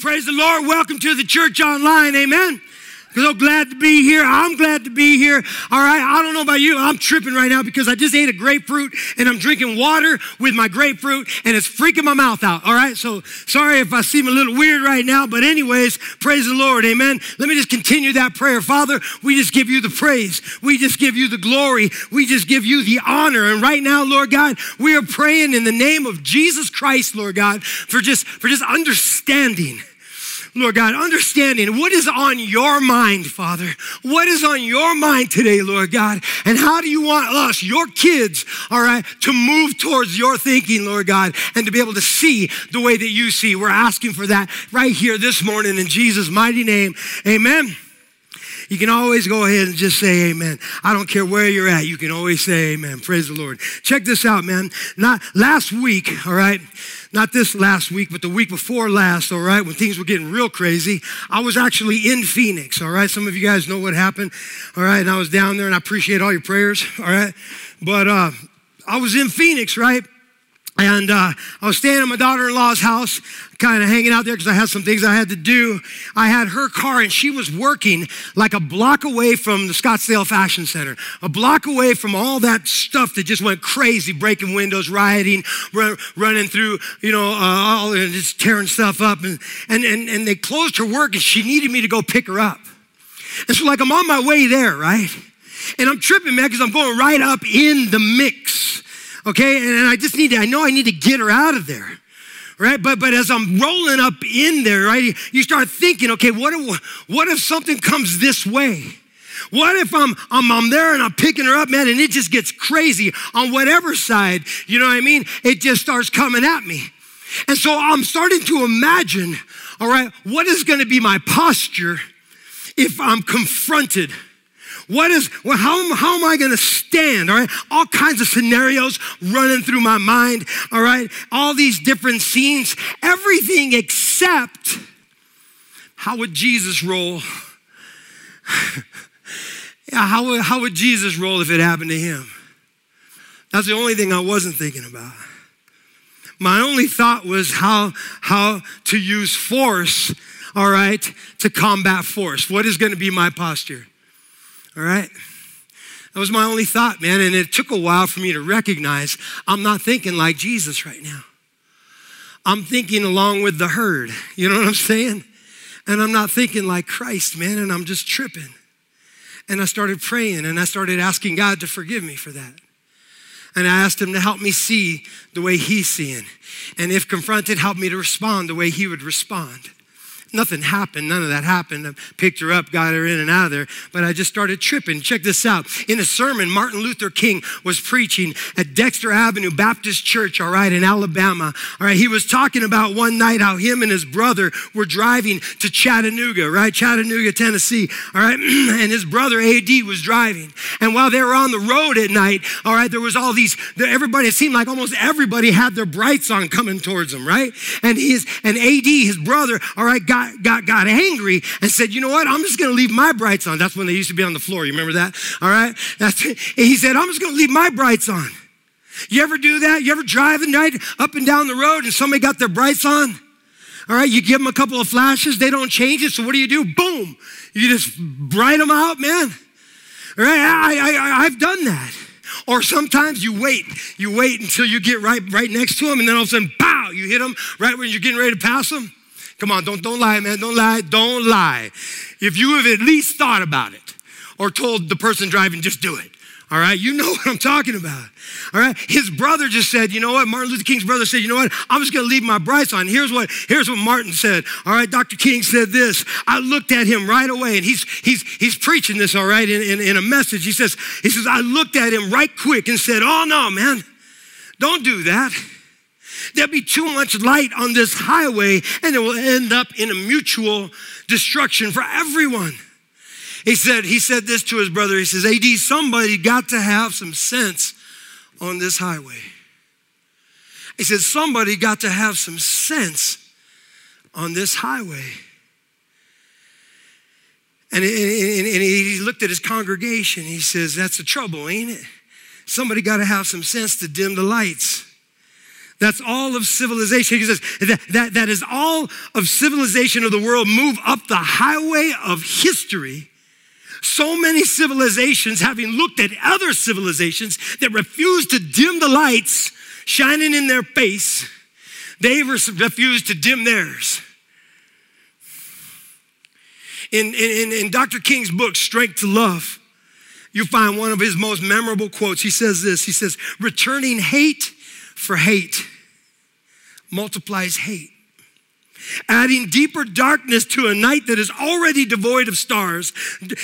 Praise the Lord. Welcome to the church online. Amen. So glad to be here. I'm glad to be here. All right. I don't know about you. I'm tripping right now because I just ate a grapefruit and I'm drinking water with my grapefruit and it's freaking my mouth out. All right. So sorry if I seem a little weird right now, but anyways, praise the Lord. Amen. Let me just continue that prayer. Father, we just give you the praise. We just give you the glory. We just give you the honor. And right now, Lord God, we are praying in the name of Jesus Christ, Lord God, for just, for just understanding Lord God, understanding what is on your mind, Father. What is on your mind today, Lord God? And how do you want us, your kids, all right, to move towards your thinking, Lord God, and to be able to see the way that you see? We're asking for that right here this morning in Jesus' mighty name. Amen. You can always go ahead and just say amen. I don't care where you're at. You can always say amen. Praise the Lord. Check this out, man. Not last week, all right? Not this last week, but the week before last, all right, when things were getting real crazy, I was actually in Phoenix, all right? Some of you guys know what happened, all right? And I was down there and I appreciate all your prayers, all right? But uh, I was in Phoenix, right? And uh, I was staying at my daughter in law's house, kind of hanging out there because I had some things I had to do. I had her car, and she was working like a block away from the Scottsdale Fashion Center, a block away from all that stuff that just went crazy, breaking windows, rioting, run, running through, you know, uh, all, and just tearing stuff up. And, and, and, and they closed her work, and she needed me to go pick her up. And so, like, I'm on my way there, right? And I'm tripping, man, because I'm going right up in the mix okay? And I just need to, I know I need to get her out of there. Right? But but as I'm rolling up in there, right, you start thinking, okay, what if, what if something comes this way? What if I'm, I'm, I'm there and I'm picking her up, man, and it just gets crazy on whatever side, you know what I mean? It just starts coming at me. And so I'm starting to imagine, all right, what is to be my posture if I'm confronted what is, well, how, how am I going to stand? All right. All kinds of scenarios running through my mind. All right. All these different scenes, everything except how would Jesus roll? yeah, how how would Jesus roll if it happened to him? That's the only thing I wasn't thinking about. My only thought was how, how to use force, all right, to combat force. What is going to be my posture? All right? That was my only thought, man. And it took a while for me to recognize I'm not thinking like Jesus right now. I'm thinking along with the herd. You know what I'm saying? And I'm not thinking like Christ, man. And I'm just tripping. And I started praying and I started asking God to forgive me for that. And I asked him to help me see the way he's seeing. And if confronted, help me to respond the way he would respond. Nothing happened. None of that happened. I picked her up, got her in and out of there, but I just started tripping. Check this out. In a sermon, Martin Luther King was preaching at Dexter Avenue Baptist Church, all right, in Alabama. All right, he was talking about one night how him and his brother were driving to Chattanooga, right? Chattanooga, Tennessee, all right? and his brother AD was driving. And while they were on the road at night, all right, there was all these, everybody, it seemed like almost everybody had their brights on coming towards them, right? And his, and AD, his brother, all right, got got, got, got angry and said, you know what? I'm just going to leave my brights on. That's when they used to be on the floor. You remember that? All right. That's, he said, I'm just going to leave my brights on. You ever do that? You ever drive at night up and down the road and somebody got their brights on? All right, you give them a couple of flashes, they don't change it. So what do you do? Boom, you just bright them out, man. All right, I, I, I've done that. Or sometimes you wait, you wait until you get right, right next to them, and then all of a sudden, pow, you hit them right when you're getting ready to pass them. Come on, don't, don't lie, man. Don't lie. Don't lie. If you have at least thought about it or told the person driving, just do it. All right, you know what I'm talking about. All right, his brother just said, you know what? Martin Luther King's brother said, you know what? I'm just going to leave my brights on. Here's what here's what Martin said. All right, Dr. King said this. I looked at him right away, and he's he's he's preaching this. All right, in, in, in a message, he says he says I looked at him right quick and said, oh no, man, don't do that. There'll be too much light on this highway and it will end up in a mutual destruction for everyone. He said, he said this to his brother. He says, AD, somebody got to have some sense on this highway. He said, somebody got to have some sense on this highway. And, he looked at his congregation. He says, That's the trouble, ain't it? Somebody got to have some sense to dim the lights. That's all of civilization. He says that, that, that is all of civilization of the world move up the highway of history. So many civilizations, having looked at other civilizations that refuse to dim the lights shining in their face, they refuse to dim theirs. In, in, in Dr. King's book, Strength to Love, you find one of his most memorable quotes. He says this He says, Returning hate for hate multiplies hate. Adding deeper darkness to a night that is already devoid of stars.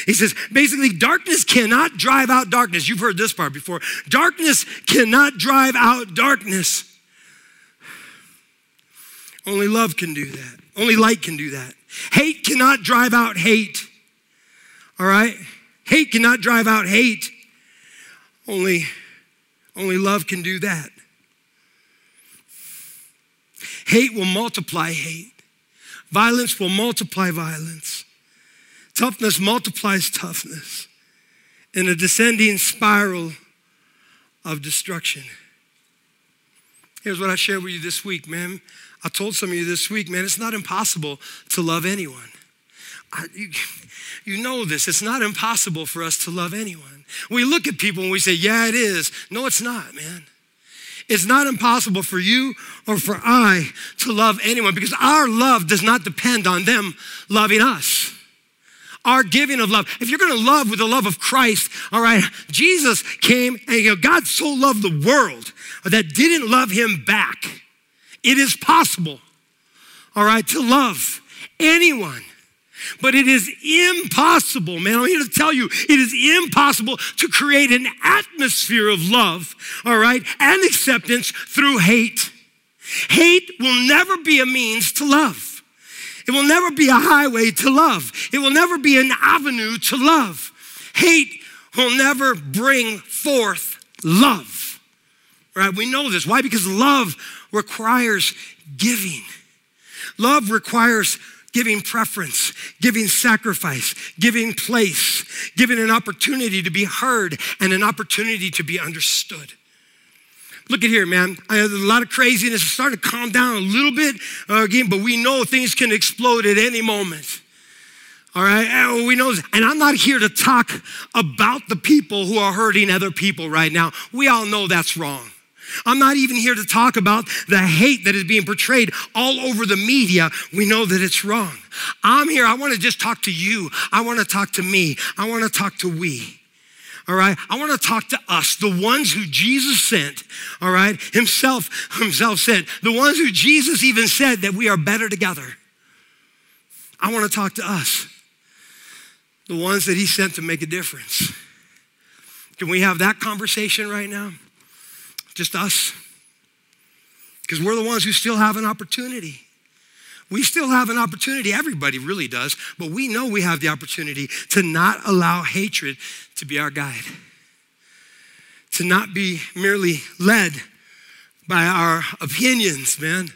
He says, basically, darkness cannot drive out darkness. You've heard this part before. Darkness cannot drive out darkness. Only love can do that. Only light can do that. Hate cannot drive out hate. All right? Hate cannot drive out hate. Only, only love can do that. Hate will multiply hate. Violence will multiply violence. Toughness multiplies toughness in a descending spiral of destruction. Here's what I shared with you this week, man. I told some of you this week, man, it's not impossible to love anyone. I, you, you know this. It's not impossible for us to love anyone. We look at people and we say, yeah, it is. No, it's not, man. It's not impossible for you or for I to love anyone because our love does not depend on them loving us. Our giving of love. If you're going to love with the love of Christ, all right, Jesus came and you know, God so loved the world that didn't love him back. It is possible, all right, to love anyone but it is impossible, man. I'm here to tell you, it is impossible to create an atmosphere of love, all right, and acceptance through hate. Hate will never be a means to love. It will never be a highway to love. It will never be an avenue to love. Hate will never bring forth love. Right? We know this. Why? Because love requires giving. Love requires giving preference, giving sacrifice, giving place, giving an opportunity to be heard and an opportunity to be understood. Look at here, man. I have a lot of craziness. It's starting to calm down a little bit uh, again, but we know things can explode at any moment. All right, we know, and I'm not here to talk about the people who are hurting other people right now. We all know that's wrong. I'm not even here to talk about the hate that is being portrayed all over the media. We know that it's wrong. I'm here, I want to just talk to you. I want to talk to me. I want to talk to we. All right, I want to talk to us, the ones who Jesus sent. All right, himself, himself sent, the ones who Jesus even said that we are better together. I want to talk to us, the ones that he sent to make a difference. Can we have that conversation right now? Just us. Because we're the ones who still have an opportunity. We still have an opportunity. Everybody really does. But we know we have the opportunity to not allow hatred to be our guide, to not be merely led by our opinions, man.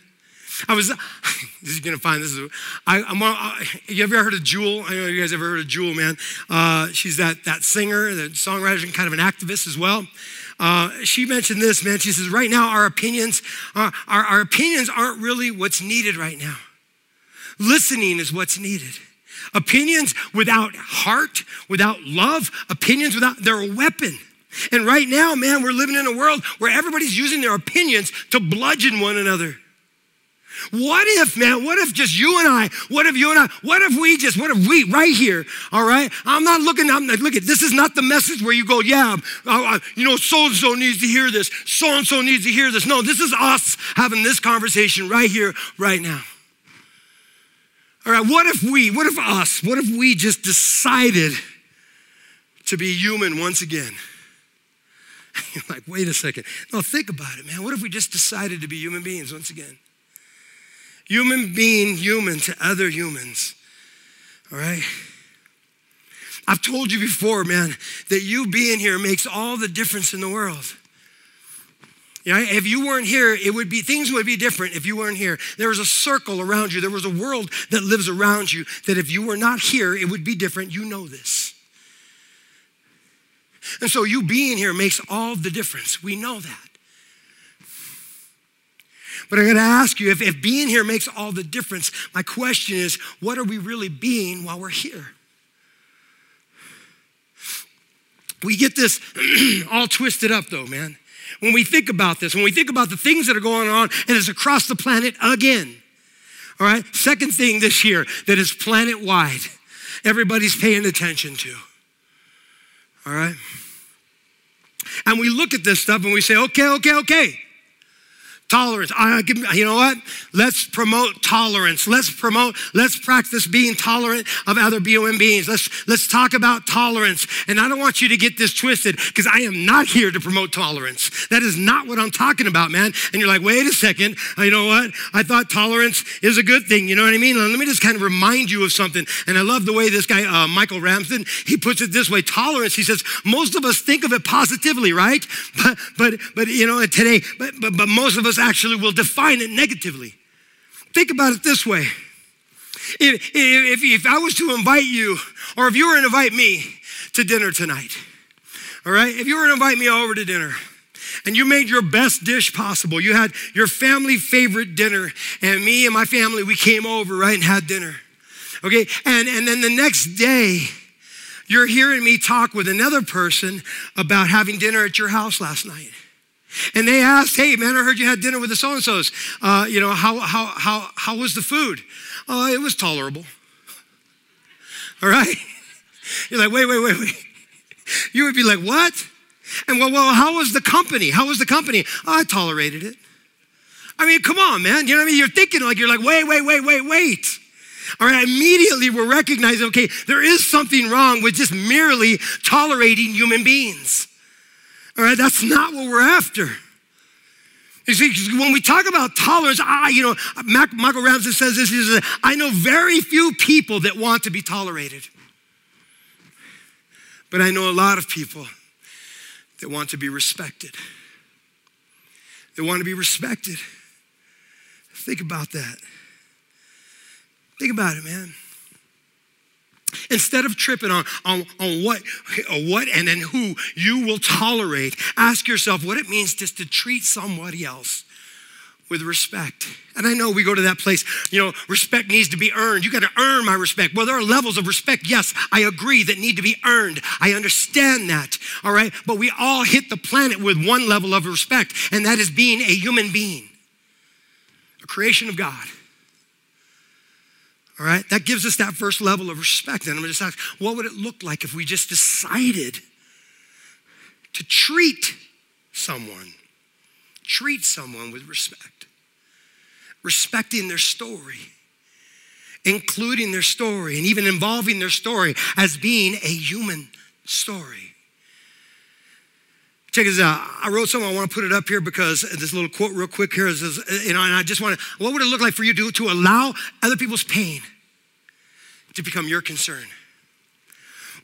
I was, this is gonna find this. Is, I, am uh, you ever heard of Jewel? I know you guys ever heard of Jewel, man. Uh, she's that, that singer, that songwriter, and kind of an activist as well. Uh, she mentioned this, man. She says, right now, our opinions, uh, our, our opinions aren't really what's needed right now. Listening is what's needed. Opinions without heart, without love, opinions without, they're a weapon. And right now, man, we're living in a world where everybody's using their opinions to bludgeon one another. What if, man, what if just you and I, what if you and I, what if we just, what if we right here, all right? I'm not looking, I'm like, look at, this is not the message where you go, yeah, uh, uh, you know, so-and-so needs to hear this, so-and-so needs to hear this. No, this is us having this conversation right here, right now. All right, what if we, what if us, what if we just decided to be human once again? You're like, wait a second. No, think about it, man. What if we just decided to be human beings once again? Human being human to other humans. All right? I've told you before, man, that you being here makes all the difference in the world. Yeah, if you weren't here, it would be things would be different if you weren't here. There was a circle around you. There was a world that lives around you that if you were not here, it would be different. You know this. And so you being here makes all the difference. We know that. But I gotta ask you if, if being here makes all the difference, my question is what are we really being while we're here? We get this all twisted up though, man. When we think about this, when we think about the things that are going on and it's across the planet again. All right, second thing this year that is planet wide, everybody's paying attention to. All right? And we look at this stuff and we say, okay, okay, okay. Tolerance. I, you know what? Let's promote tolerance. Let's promote, let's practice being tolerant of other human beings. Let's, let's talk about tolerance. And I don't want you to get this twisted because I am not here to promote tolerance. That is not what I'm talking about, man. And you're like, wait a second. Uh, you know what? I thought tolerance is a good thing. You know what I mean? Let me just kind of remind you of something. And I love the way this guy, uh, Michael Ramsden, he puts it this way. Tolerance, he says, most of us think of it positively, right? But, but, but you know, today, but, but, but most of us actually will define it negatively. Think about it this way. If, if, if I was to invite you, or if you were to invite me to dinner tonight, all right, if you were to invite me over to dinner, and you made your best dish possible. You had your family favorite dinner, and me and my family, we came over, right, and had dinner. Okay, and, and then the next day, you're hearing me talk with another person about having dinner at your house last night. And they asked, hey, man, I heard you had dinner with the so and so's. Uh, you know, how, how, how, how was the food? Oh, it was tolerable. All right? You're like, wait, wait, wait, wait. You would be like, what? And well, well, how was the company? How was the company? Oh, I tolerated it. I mean, come on, man. You know what I mean? You're thinking like, you're like, wait, wait, wait, wait, wait. All right, immediately we're recognizing, okay, there is something wrong with just merely tolerating human beings. All right, that's not what we're after. You see, when we talk about tolerance, I, you know, Michael Ramsden says this, he says, I know very few people that want to be tolerated. But I know a lot of people that want to be respected. They want to be respected. Think about that. Think about it, man. Instead of tripping on, on, on what, what and then who you will tolerate, ask yourself what it means just to treat somebody else with respect. And I know we go to that place, you know, respect needs to be earned. You got to earn my respect. Well, there are levels of respect, yes, I agree, that need to be earned. I understand that, all right? But we all hit the planet with one level of respect, and that is being a human being, a creation of God. All right, that gives us that first level of respect. And I'm just ask, what would it look like if we just decided to treat someone, treat someone with respect, respecting their story, including their story, and even involving their story as being a human story. Check this out. I wrote something. I want to put it up here because this little quote, real quick here, is, you know, and I just want to. What would it look like for you to to allow other people's pain to become your concern?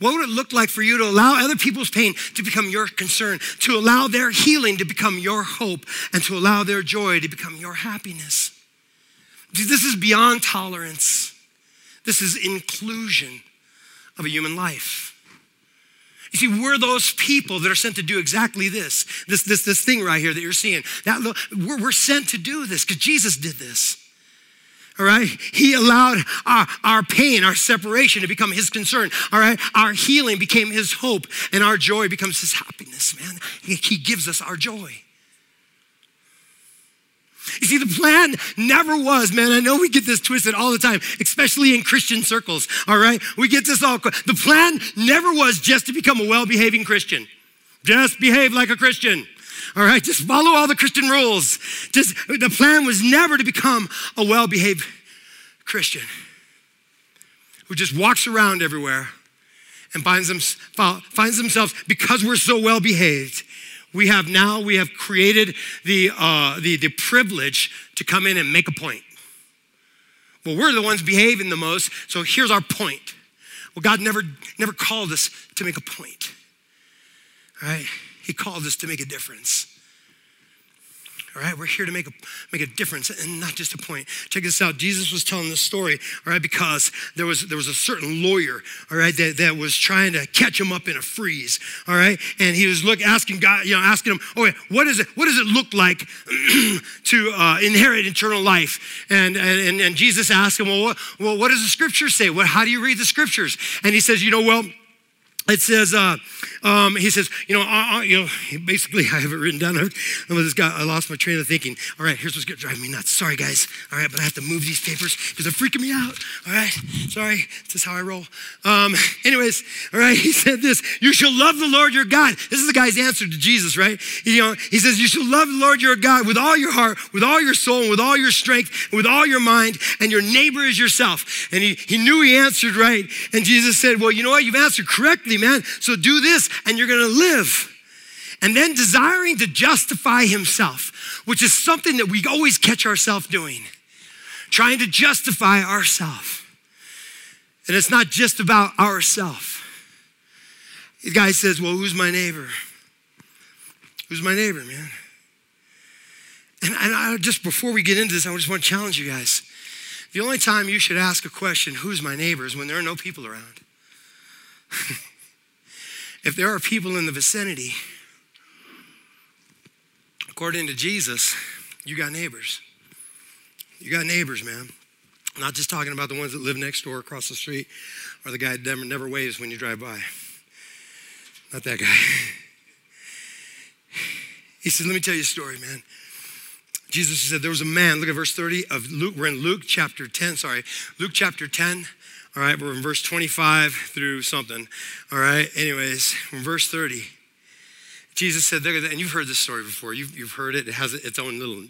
What would it look like for you to allow other people's pain to become your concern, to allow their healing to become your hope, and to allow their joy to become your happiness? This is beyond tolerance. This is inclusion of a human life. You see, we're those people that are sent to do exactly this. This, this, this thing right here that you're seeing. That we're, we're sent to do this because Jesus did this. All right. He allowed our, our pain, our separation to become his concern. All right. Our healing became his hope, and our joy becomes his happiness, man. He, he gives us our joy. You see, the plan never was, man. I know we get this twisted all the time, especially in Christian circles, all right? We get this all. The plan never was just to become a well behaving Christian. Just behave like a Christian. All right, just follow all the Christian rules. Just the plan was never to become a well-behaved Christian who just walks around everywhere and finds, them, finds themselves because we're so well behaved. We have now we have created the, uh, the the privilege to come in and make a point. Well, we're the ones behaving the most, so here's our point. Well, God never never called us to make a point. All right? He called us to make a difference. All right, we're here to make a make a difference and not just a point. Check this out. Jesus was telling this story, all right, because there was there was a certain lawyer, all right, that, that was trying to catch him up in a freeze, all right, and he was look asking God, you know, asking him, okay, what is it? What does it look like to uh, inherit eternal life? And, and and Jesus asked him, well, what, well, what does the scripture say? What, how do you read the scriptures? And he says, you know, well it says, uh, um, he says, you know, uh, you know, basically, I have it written down. I, I lost my train of thinking. All right, here's what's going to drive me nuts. Sorry, guys. All right, but I have to move these papers because they're freaking me out. All right, sorry. This is how I roll. Um, anyways, all right, he said this You shall love the Lord your God. This is the guy's answer to Jesus, right? You know, he says, You shall love the Lord your God with all your heart, with all your soul, and with all your strength, and with all your mind, and your neighbor is yourself. And he, he knew he answered right. And Jesus said, Well, you know what? You've answered correctly So do this and you're going to live. And then desiring to justify himself, which is something that we always catch ourselves doing, trying to justify ourselves. And it's not just about ourselves. The guy says, Well, who's my neighbor? Who's my neighbor, man? And, and I, just before we get into this, I just want to challenge you guys. The only time you should ask a question, Who's my neighbor, is when there are no people around. If there are people in the vicinity, according to Jesus, you got neighbors. You got neighbors, man. I'm not just talking about the ones that live next door across the street or the guy that never, never waves when you drive by. Not that guy. He said, Let me tell you a story, man. Jesus said there was a man, look at verse 30 of Luke, we're in Luke chapter 10, sorry, Luke chapter 10. All right, we're in verse 25 through something. All right, anyways, verse 30. Jesus said, Look at that. and you've heard this story before. You've, you've heard it. It has its own little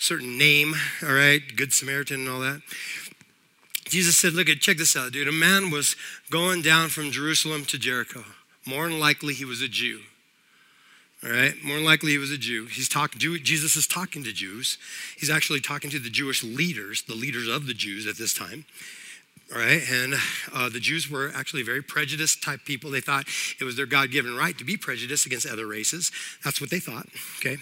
certain name, all right? Good Samaritan and all that. Jesus said, Look at, check this out, dude. A man was going down from Jerusalem to Jericho. More than likely, he was a Jew. All right, more than likely he was a Jew. He's talking. Jesus is talking to Jews. He's actually talking to the Jewish leaders, the leaders of the Jews at this time. All right, and uh, the Jews were actually very prejudiced type people. They thought it was their God given right to be prejudiced against other races. That's what they thought, okay?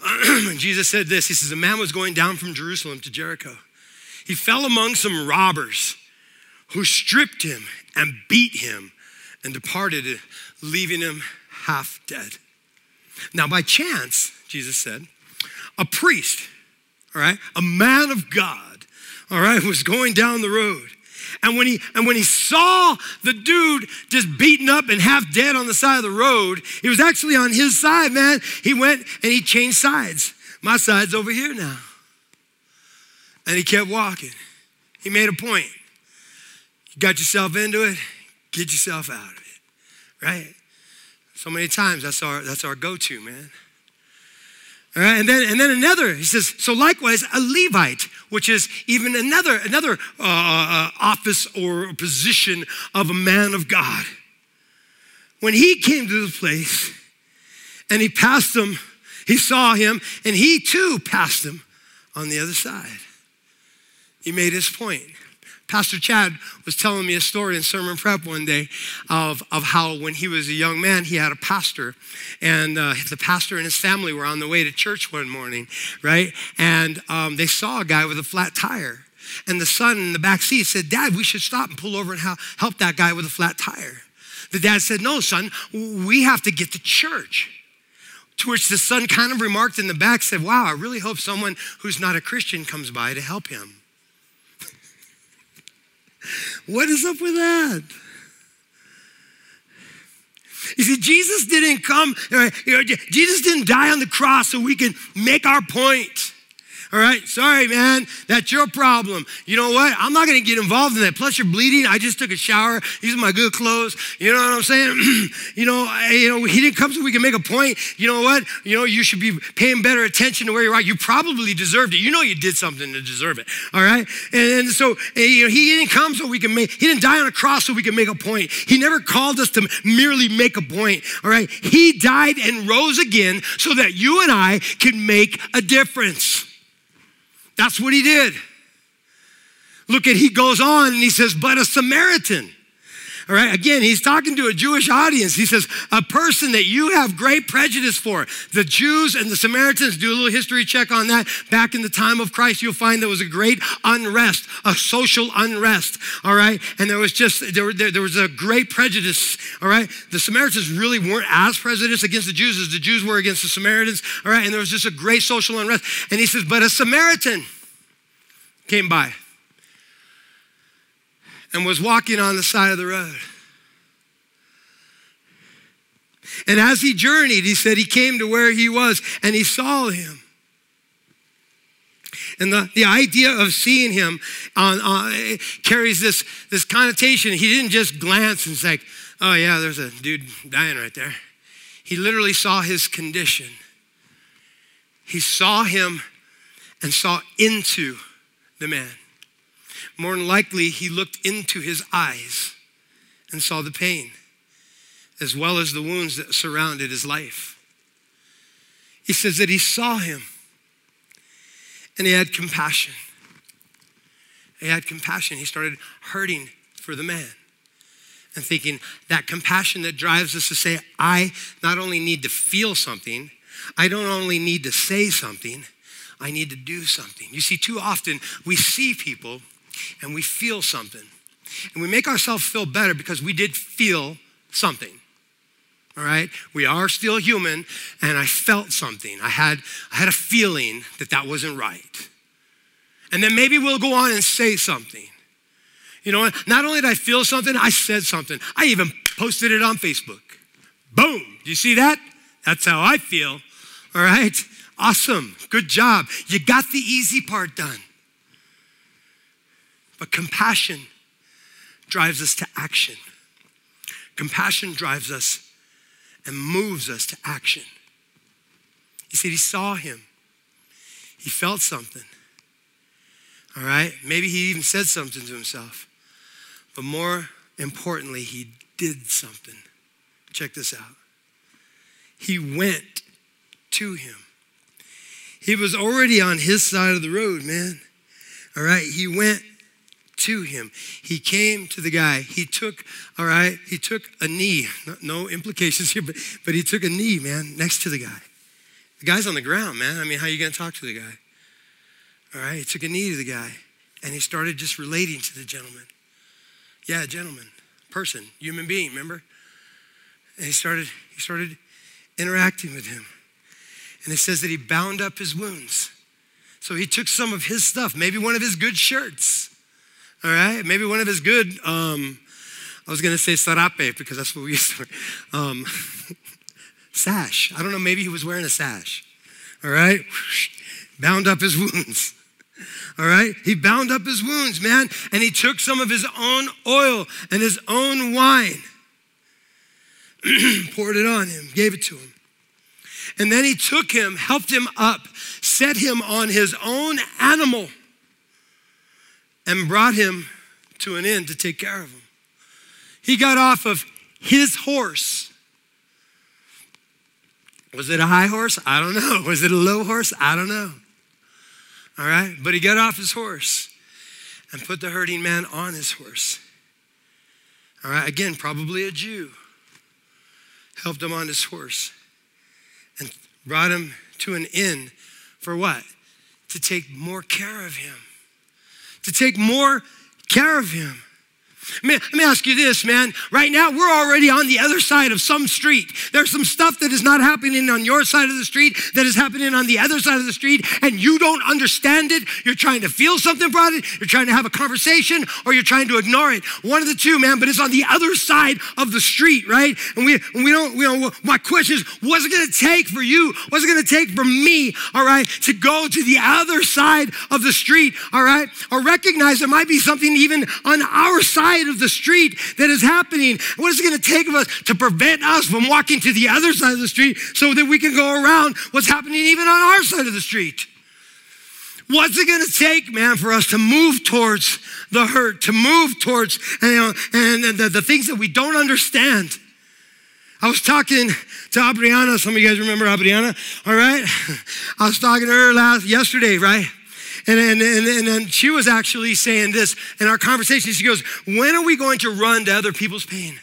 Jesus said this He says, A man was going down from Jerusalem to Jericho. He fell among some robbers who stripped him and beat him and departed, leaving him half dead. Now, by chance, Jesus said, a priest, all right, a man of God, all right, was going down the road and when he and when he saw the dude just beaten up and half dead on the side of the road, he was actually on his side, man. He went and he changed sides. My side's over here now. And he kept walking. He made a point. You got yourself into it, get yourself out of it. Right? So many times that's our that's our go-to, man. Right, and then and then another, he says, so likewise a Levite, which is even another another uh, uh, office or position of a man of God. When he came to the place and he passed him, he saw him, and he too passed him on the other side. He made his point. Pastor Chad was telling me a story in sermon prep one day of, of how when he was a young man, he had a pastor, and uh, the pastor and his family were on the way to church one morning, right? And um, they saw a guy with a flat tire. And the son in the back seat said, Dad, we should stop and pull over and help that guy with a flat tire. The dad said, No, son, we have to get to church. To which the son kind of remarked in the back, said, Wow, I really hope someone who's not a Christian comes by to help him. What is up with that? You see, Jesus didn't come, Jesus didn't die on the cross so we can make our point. All right, sorry, man, that's your problem. You know what? I'm not gonna get involved in that. Plus, you're bleeding. I just took a shower. These are my good clothes. You know what I'm saying? you know, I, you know, he didn't come so we can make a point. You know what? You know, you should be paying better attention to where you're at. You probably deserved it. You know, you did something to deserve it. All right, and, and so and, you know, he didn't come so we can make. He didn't die on a cross so we can make a point. He never called us to merely make a point. All right, he died and rose again so that you and I can make a difference. That's what he did. Look at, he goes on and he says, but a Samaritan. All right, again, he's talking to a Jewish audience. He says, A person that you have great prejudice for. The Jews and the Samaritans, do a little history check on that. Back in the time of Christ, you'll find there was a great unrest, a social unrest. All right, and there was just, there, there, there was a great prejudice. All right, the Samaritans really weren't as prejudiced against the Jews as the Jews were against the Samaritans. All right, and there was just a great social unrest. And he says, But a Samaritan came by and was walking on the side of the road. And as he journeyed, he said he came to where he was and he saw him. And the, the idea of seeing him on, on, carries this, this connotation. He didn't just glance and say, oh, yeah, there's a dude dying right there. He literally saw his condition. He saw him and saw into the man. More than likely, he looked into his eyes and saw the pain, as well as the wounds that surrounded his life. He says that he saw him and he had compassion. He had compassion. He started hurting for the man and thinking that compassion that drives us to say, I not only need to feel something, I don't only need to say something, I need to do something. You see, too often we see people and we feel something. And we make ourselves feel better because we did feel something. All right? We are still human, and I felt something. I had, I had a feeling that that wasn't right. And then maybe we'll go on and say something. You know, not only did I feel something, I said something. I even posted it on Facebook. Boom. Do you see that? That's how I feel. All right? Awesome. Good job. You got the easy part done. But compassion drives us to action. Compassion drives us and moves us to action. He said he saw him, he felt something. All right? Maybe he even said something to himself. But more importantly, he did something. Check this out. He went to him. He was already on his side of the road, man. All right? He went to him. He came to the guy. He took, all right, he took a knee. No, no implications here, but, but he took a knee, man, next to the guy. The guy's on the ground, man. I mean, how are you going to talk to the guy? All right, he took a knee to the guy and he started just relating to the gentleman. Yeah, gentleman, person, human being, remember? And he started, he started interacting with him. And it says that he bound up his wounds. So he took some of his stuff, maybe one of his good shirts, all right? Maybe one of his good, um, I was to say sarape because that's what we used to wear. Um, sash. I don't know, maybe he was wearing a sash. All right? Bound up his wounds. All right? He bound up his wounds, man, and he took some of his own oil and his own wine, poured it on him, gave it to him. And then he took him, helped him up, set him on his own animal and brought him to an inn to take care of him. He got off of his horse. Was it a high horse? I don't know. Was it a low horse? I don't know. All right? But he got off his horse and put the hurting man on his horse. All right? Again, probably a Jew. Helped him on his horse and brought him to an inn for what? To take more care of him to take more care of him. Let me ask you this, man. Right now, we're already on the other side of some street. There's some stuff that is not happening on your side of the street that is happening on the other side of the street, and you don't understand it. You're trying to feel something about it, you're trying to have a conversation, or you're trying to ignore it. One of the two, man, but it's on the other side of the street, right? And we, and we don't, we don't, my question is, what's it gonna take for you? What's it gonna take for me, all right, to go to the other side of the street, all right? Or recognize there might be something even on our side side of the street that is happening. What is it going to take of us to prevent us from walking to the other side of the street so that we can go around what's happening even on our side of the street? What's it going to take, man, for us to move towards the hurt, to move towards you know, and, the, the things that we don't understand? I was talking to Abriana. Some of you guys remember Abriana, all right? I was talking to her last yesterday, right? And, and, and, and she was actually saying this in our conversation. She goes, When are we going to run to other people's pain?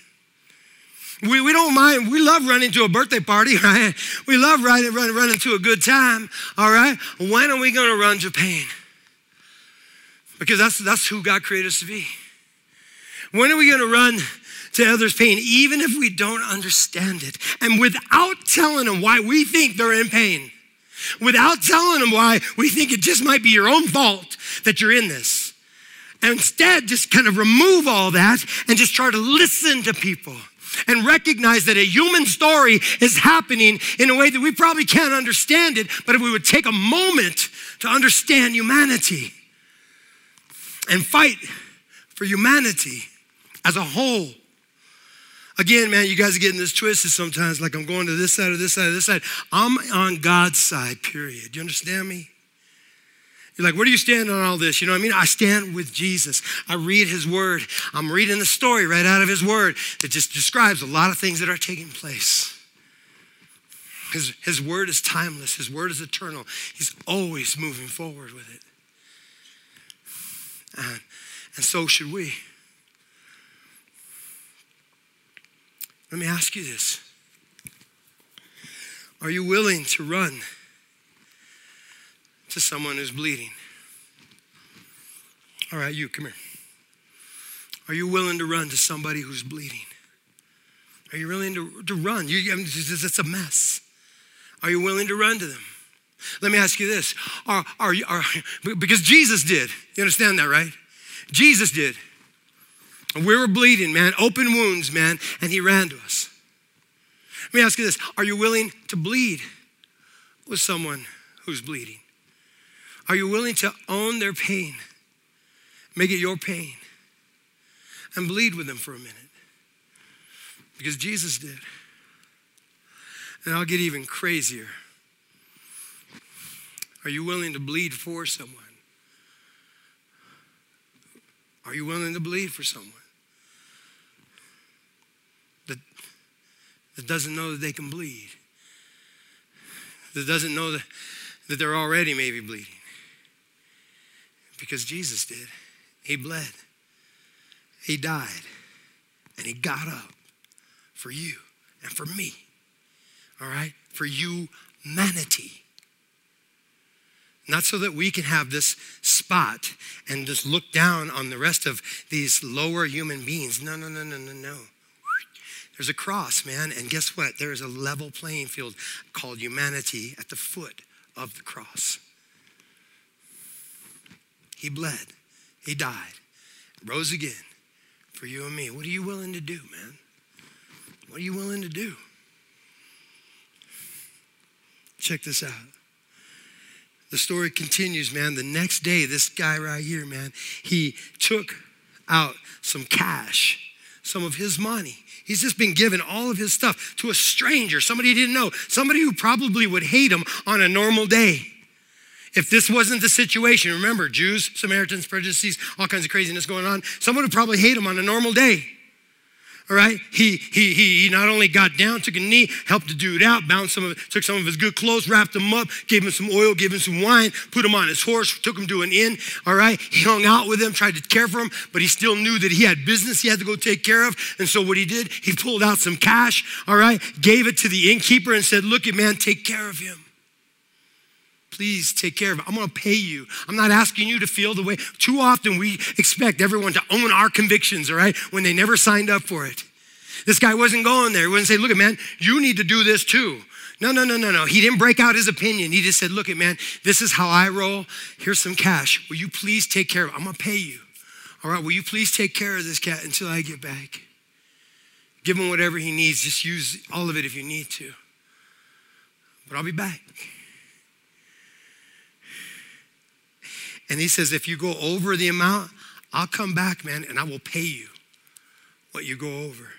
We, we don't mind. We love running to a birthday party, right? We love running, running, running to a good time, all right? When are we going to run to pain? Because that's, that's who God created us to be. When are we going to run to others' pain, even if we don't understand it? And without telling them why we think they're in pain, without telling them why we think it just might be your own fault that you're in this. And instead, just kind of remove all that and just try to listen to people and recognize that a human story is happening in a way that we probably can't understand it, but if we would take a moment to understand humanity and fight for humanity as a whole. Again, man, you guys are getting this twisted sometimes, like I'm going to this side or this side or this side. I'm on God's side, period. You understand me? You're like, where do you stand on all this? You know what I mean? I stand with Jesus. I read his word. I'm reading the story right out of his word that just describes a lot of things that are taking place. His, his word is timeless, his word is eternal. He's always moving forward with it. And, and so should we. Let me ask you this Are you willing to run? to someone who's bleeding. All right, you, come here. Are you willing to run to somebody who's bleeding? Are you willing to, to run? You, I mean, it's a mess. Are you willing to run to them? Let me ask you this. Are, are you, are, because Jesus did. You understand that, right? Jesus did. We were bleeding, man, open wounds, man, and he ran to us. Let me ask you this. Are you willing to bleed with someone who's bleeding? Are you willing to own their pain? Make it your pain and bleed with them for a minute. Because Jesus did. And I'll get even crazier. Are you willing to bleed for someone? Are you willing to bleed for someone that, that doesn't know that they can bleed? That doesn't know that, that they're already maybe bleeding? Because Jesus did. He bled, He died, and He got up for you and for me. All right? For humanity. Not so that we can have this spot and just look down on the rest of these lower human beings. No, no, no, no, no, no. There's a cross, man, and guess what? There is a level playing field called humanity at the foot of the cross. He bled, He died, rose again for you and me. What are you willing to do, man? What are you willing to do? Check this out. The story continues, man. The next day, this guy right here, man, he took out some cash, some of his money. He's just been given all of his stuff to a stranger, somebody he didn't know, somebody who probably would hate him on a normal day. If this wasn't the situation, remember, Jews, Samaritans, prejudices, all kinds of craziness going on, someone would probably hate him on a normal day. All right? He, he, he, not only got down, took a knee, helped the dude out, bound some of, took some of his good clothes, wrapped him up, gave him some oil, gave him some wine, put him on his horse, took him to an inn. All right? He hung out with him, tried to care for him, but he still knew that he had business he had to go take care of. And so what he did, he pulled out some cash, all right, gave it to the innkeeper and said, Look man, take care of him please take care of it. I'm going to pay you. I'm not asking you to feel the way. Too often we expect everyone to own our convictions, all right, when they never signed up for it. This guy wasn't going there. He wouldn't say, look, man, you need to do this too. No, no, no, no, no. He didn't break out his opinion. He just said, look, man, this is how I roll. Here's some cash. Will you please take care of it? I'm going to pay you. All right, will you please take care of this cat until I get back? Give him whatever he needs. Just use all of it if you need to. But I'll be back. And he says, if you go over the amount, I'll come back, man, and I will pay you what you go over.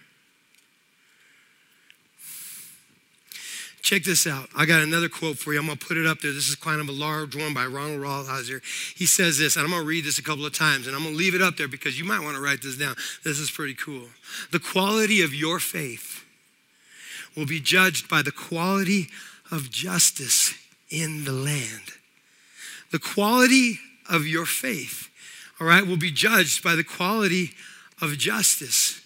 Check this out. I got another quote for you. I'm going to put it up there. This is kind of a large one by Ronald Rolheiser. He says this, and I'm going to read this a couple of times, and I'm going to leave it up there because you might want to write this down. This is pretty cool. The quality of your faith will be judged by the quality of justice in the land. The quality of your faith, all right, will be judged by the quality of justice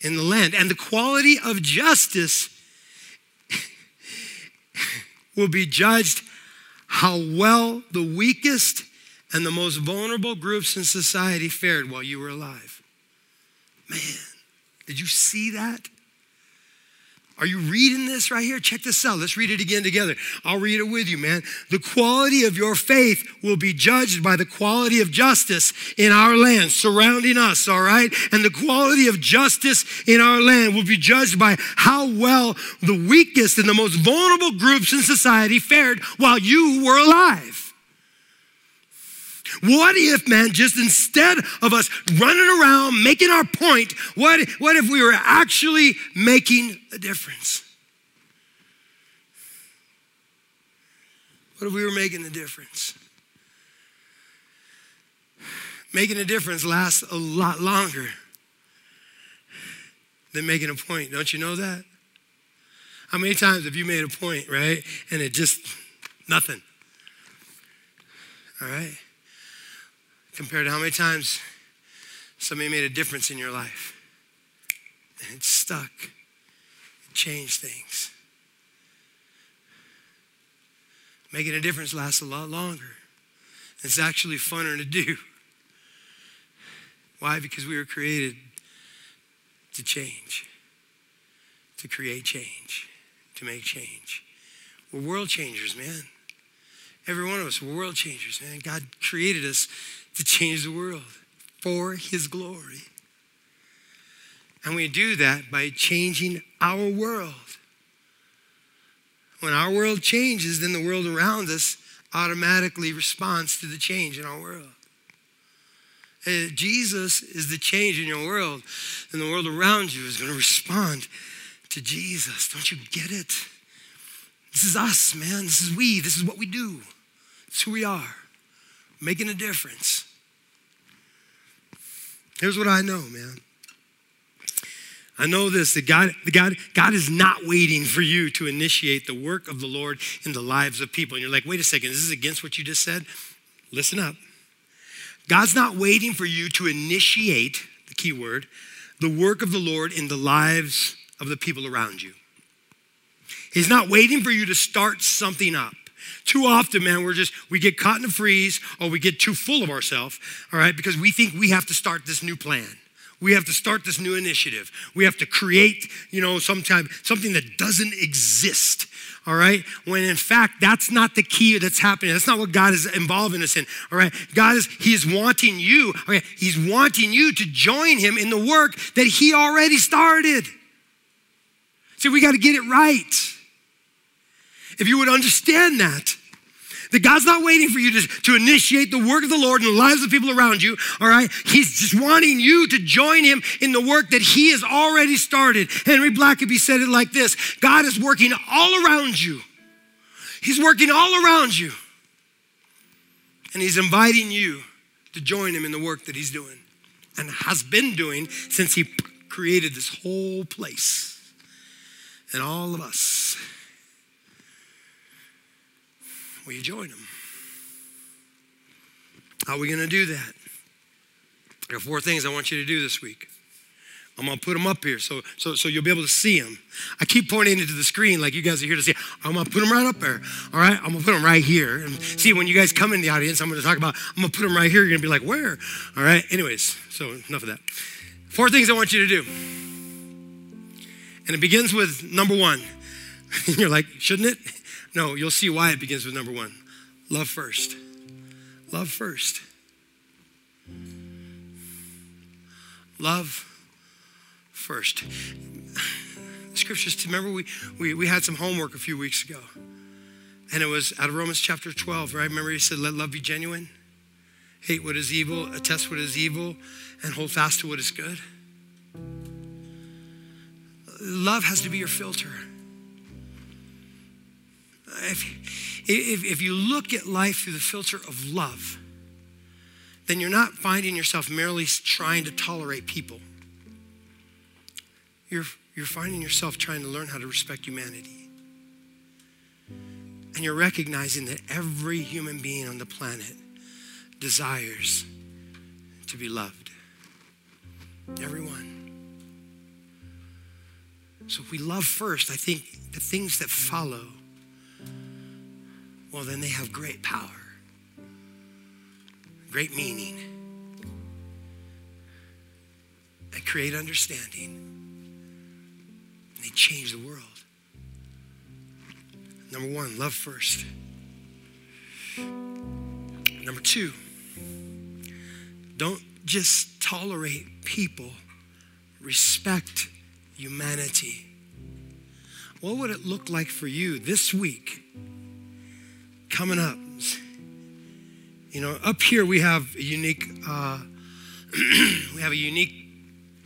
in the land. And the quality of justice will be judged how well the weakest and the most vulnerable groups in society fared while you were alive. Man, did you see that? Are you reading this right here? Check this out. Let's read it again together. I'll read it with you, man. The quality of your faith will be judged by the quality of justice in our land surrounding us, all right? And the quality of justice in our land will be judged by how well the weakest and the most vulnerable groups in society fared while you were alive. What if, man, just instead of us running around making our point, what, what if we were actually making a difference? What if we were making a difference? Making a difference lasts a lot longer than making a point. Don't you know that? How many times have you made a point, right? And it just, nothing. All right? Compared to how many times somebody made a difference in your life and it stuck, it changed things. Making a difference lasts a lot longer. It's actually funner to do. Why? Because we were created to change, to create change, to make change. We're world changers, man. Every one of us, we're world changers, man. God created us to change the world for His glory. And we do that by changing our world. When our world changes, then the world around us automatically responds to the change in our world. If Jesus is the change in your world, then the world around you is going to respond to Jesus. Don't you get it? This is us, man. This is we. This is what we do. It's who we are, making a difference. Here's what I know, man. I know this that God, God, God is not waiting for you to initiate the work of the Lord in the lives of people. And you're like, wait a second, is this against what you just said? Listen up. God's not waiting for you to initiate, the key word, the work of the Lord in the lives of the people around you. He's not waiting for you to start something up. Too often, man, we're just, we get caught in a freeze or we get too full of ourselves, all right, because we think we have to start this new plan. We have to start this new initiative. We have to create, you know, sometime something that doesn't exist. All right. When in fact, that's not the key that's happening. That's not what God is involving us in. All right. God is, He is wanting you, okay, He's wanting you to join Him in the work that He already started. See, we got to get it right. If you would understand that, that God's not waiting for you to, to initiate the work of the Lord in the lives of people around you, all right? He's just wanting you to join Him in the work that He has already started. Henry Blackaby said it like this God is working all around you, He's working all around you. And He's inviting you to join Him in the work that He's doing and has been doing since He created this whole place and all of us. Will you join them? How are we going to do that? There are four things I want you to do this week. I'm gonna put them up here so, so, so you'll be able to see them. I keep pointing into the screen like you guys are here to see. I'm gonna put them right up there. All right, I'm gonna put them right here. And see, when you guys come in the audience, I'm gonna talk about. I'm gonna put them right here. You're gonna be like, where? All right. Anyways, so enough of that. Four things I want you to do, and it begins with number one. You're like, shouldn't it? No, you'll see why it begins with number one love first. Love first. Love first. Scriptures, remember, we, we, we had some homework a few weeks ago. And it was out of Romans chapter 12, right? Remember, he said, Let love be genuine, hate what is evil, attest what is evil, and hold fast to what is good. Love has to be your filter if, if, if you look at life through the filter of love, then you're not finding yourself merely trying to tolerate people. You're, you're finding yourself trying to learn how to respect humanity. And you're recognizing that every human being on the planet desires to be loved. Everyone. So if we love first, I think the things that follow, well, then they have great power, great meaning, they create understanding, they change the world. Number one, love first. Number two, don't just tolerate people, respect humanity. What would it look like for you this week coming up? You know, up here we have a unique, uh, we have a unique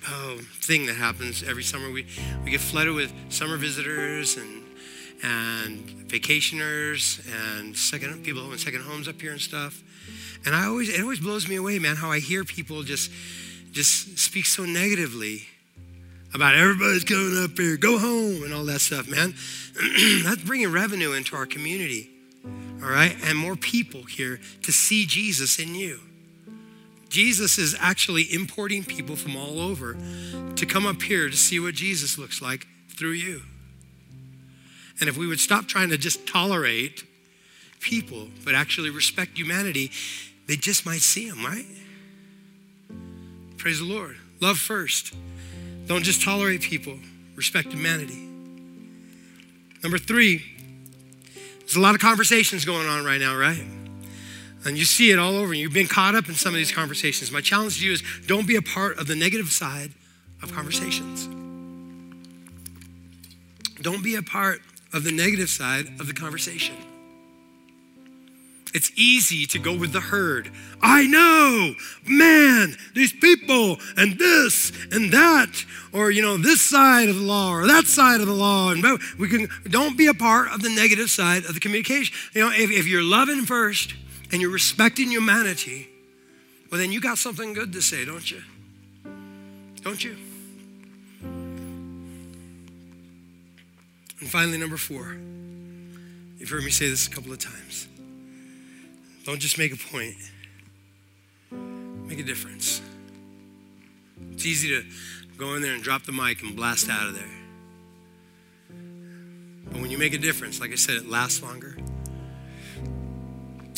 uh, thing that happens every summer. We, we get flooded with summer visitors and and vacationers and second people in second homes up here and stuff. And I always it always blows me away, man, how I hear people just just speak so negatively about everybody's coming up here, go home, and all that stuff, man. That's bringing revenue into our community, all right? And more people here to see Jesus in you. Jesus is actually importing people from all over to come up here to see what Jesus looks like through you. And if we would stop trying to just tolerate people, but actually respect humanity, they just might see him, right? Praise the Lord. Love first. Don't just tolerate people, respect humanity. Number three, there's a lot of conversations going on right now, right? And you see it all over. You've been caught up in some of these conversations. My challenge to you is don't be a part of the negative side of conversations. Don't be a part of the negative side of the conversation. It's easy to go with the herd. I know, man, these people and this and that, or you know, this side of the law or that side of the law. And we can don't be a part of the negative side of the communication. You know, if, if you're loving first and you're respecting humanity, well, then you got something good to say, don't you? Don't you? And finally, number four, you've heard me say this a couple of times. Don't just make a point, make a difference. It's easy to go in there and drop the mic and blast out of there. But when you make a difference, like I said, it lasts longer.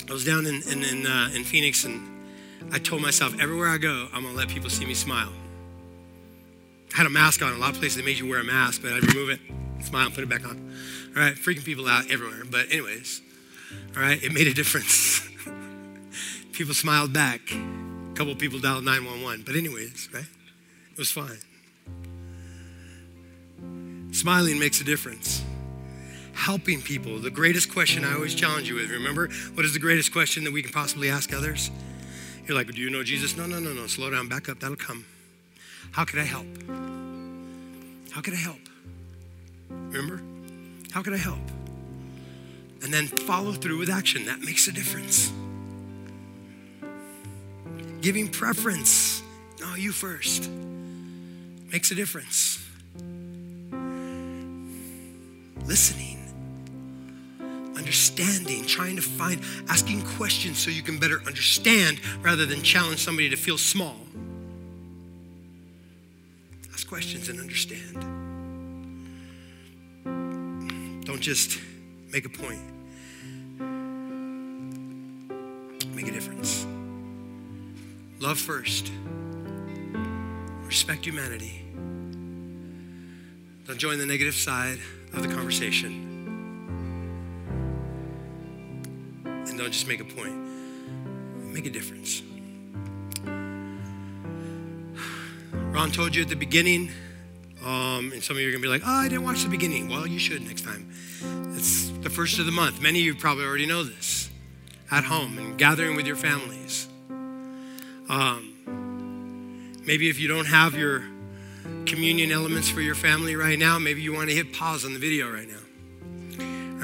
I was down in, in, in, uh, in Phoenix and I told myself, everywhere I go, I'm gonna let people see me smile. I had a mask on. A lot of places they made you wear a mask, but I'd remove it smile, put it back on. All right, freaking people out everywhere. But, anyways, all right, it made a difference. people smiled back. A couple people dialed 911. But, anyways, right? It was fine. Smiling makes a difference. Helping people. The greatest question I always challenge you with, remember, what is the greatest question that we can possibly ask others? You're like, do you know Jesus? No, no, no, no. Slow down, back up. That'll come. How could I help? How could I help? Remember? How could I help? And then follow through with action. That makes a difference. Giving preference. No, you first. Makes a difference. Listening. Understanding, trying to find, asking questions so you can better understand rather than challenge somebody to feel small. Ask questions and understand. Don't just make a point. Make a difference. Love first. Respect humanity. Don't join the negative side of the conversation. And don't just make a point. Make a difference. Ron told you at the beginning um, and some of you are going to be like, oh, I didn't watch the beginning. Well, you should next time. It's the first of the month. Many of you probably already know this at home and gathering with your families. Um, maybe if you don't have your communion elements for your family right now, maybe you want to hit pause on the video right now.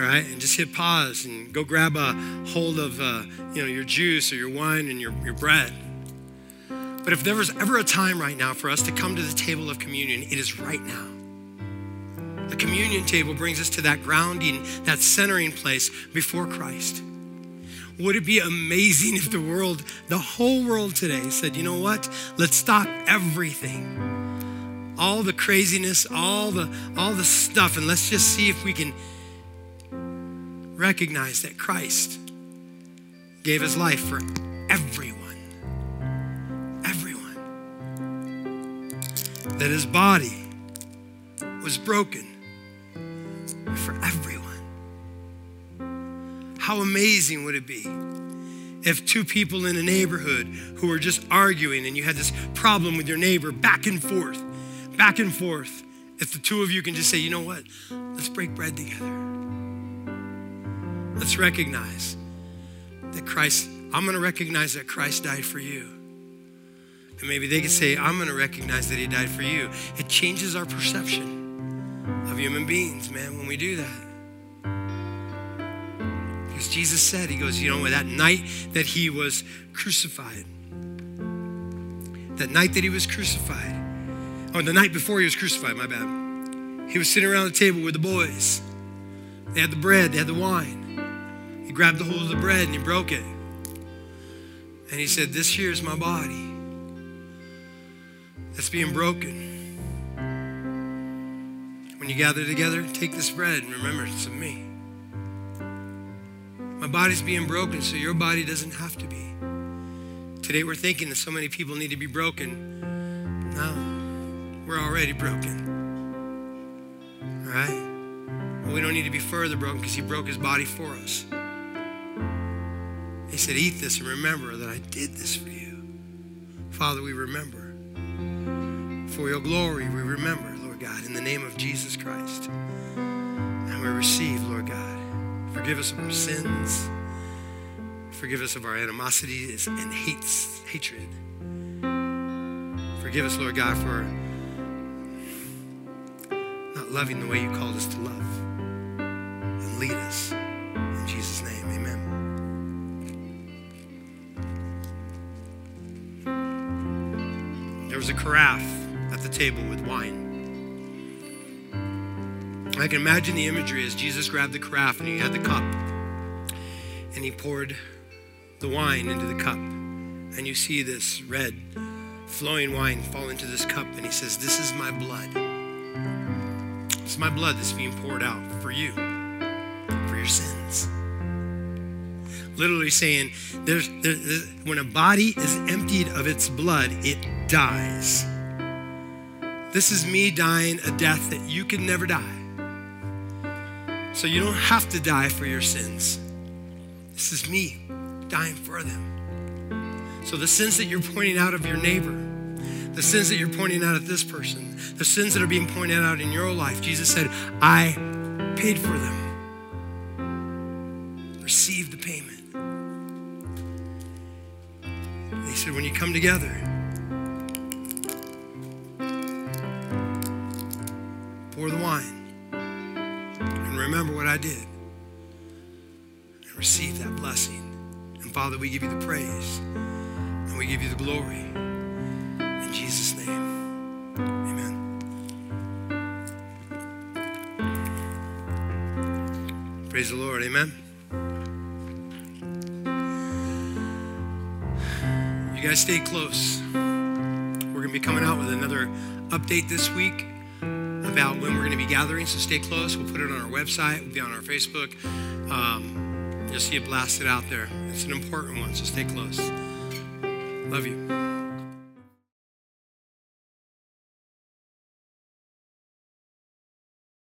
All right, and just hit pause and go grab a hold of uh, you know your juice or your wine and your, your bread but if there was ever a time right now for us to come to the table of communion, it is right now. The communion table brings us to that grounding, that centering place before Christ, Would it be amazing if the world, the whole world today said, you know what? Let's stop everything. All the craziness, all the all the stuff, and let's just see if we can recognize that Christ gave his life for everyone. Everyone. That his body was broken How amazing would it be if two people in a neighborhood who were just arguing and you had this problem with your neighbor back and forth, back and forth, if the two of you can just say, you know what, let's break bread together. Let's recognize that Christ, I'm going to recognize that Christ died for you. And maybe they could say, I'm going to recognize that He died for you. It changes our perception of human beings, man, when we do that. Jesus said, He goes, you know, that night that He was crucified, that night that He was crucified, oh, the night before He was crucified, my bad. He was sitting around the table with the boys. They had the bread, they had the wine. He grabbed the hold of the bread and he broke it. And he said, This here is my body that's being broken. When you gather together, take this bread and remember it's of me. My body's being broken so your body doesn't have to be. Today we're thinking that so many people need to be broken. No, we're already broken. All right? Well, we don't need to be further broken because he broke his body for us. He said, Eat this and remember that I did this for you. Father, we remember. For your glory, we remember, Lord God, in the name of Jesus Christ. And we receive, Lord God. Forgive us of our sins. Forgive us of our animosities and hates, hatred. Forgive us, Lord God, for not loving the way you called us to love. And lead us. In Jesus' name, amen. There was a carafe at the table with wine. I can imagine the imagery as Jesus grabbed the carafe and he had the cup and he poured the wine into the cup. And you see this red flowing wine fall into this cup and he says, This is my blood. It's my blood that's being poured out for you, for your sins. Literally saying, there's, there, there, when a body is emptied of its blood, it dies. This is me dying a death that you can never die. So you don't have to die for your sins. This is me dying for them. So the sins that you're pointing out of your neighbor, the sins that you're pointing out at this person, the sins that are being pointed out in your life, Jesus said, I paid for them. Receive the payment. He said, when you come together, did and receive that blessing. And Father, we give you the praise and we give you the glory. In Jesus' name, amen. Praise the Lord, amen. You guys stay close. We're going to be coming out with another update this week about when we're going to be gathering, so stay close. We'll put it on our website, we'll be on our Facebook. Um, you'll see it blasted out there. It's an important one, so stay close. Love you.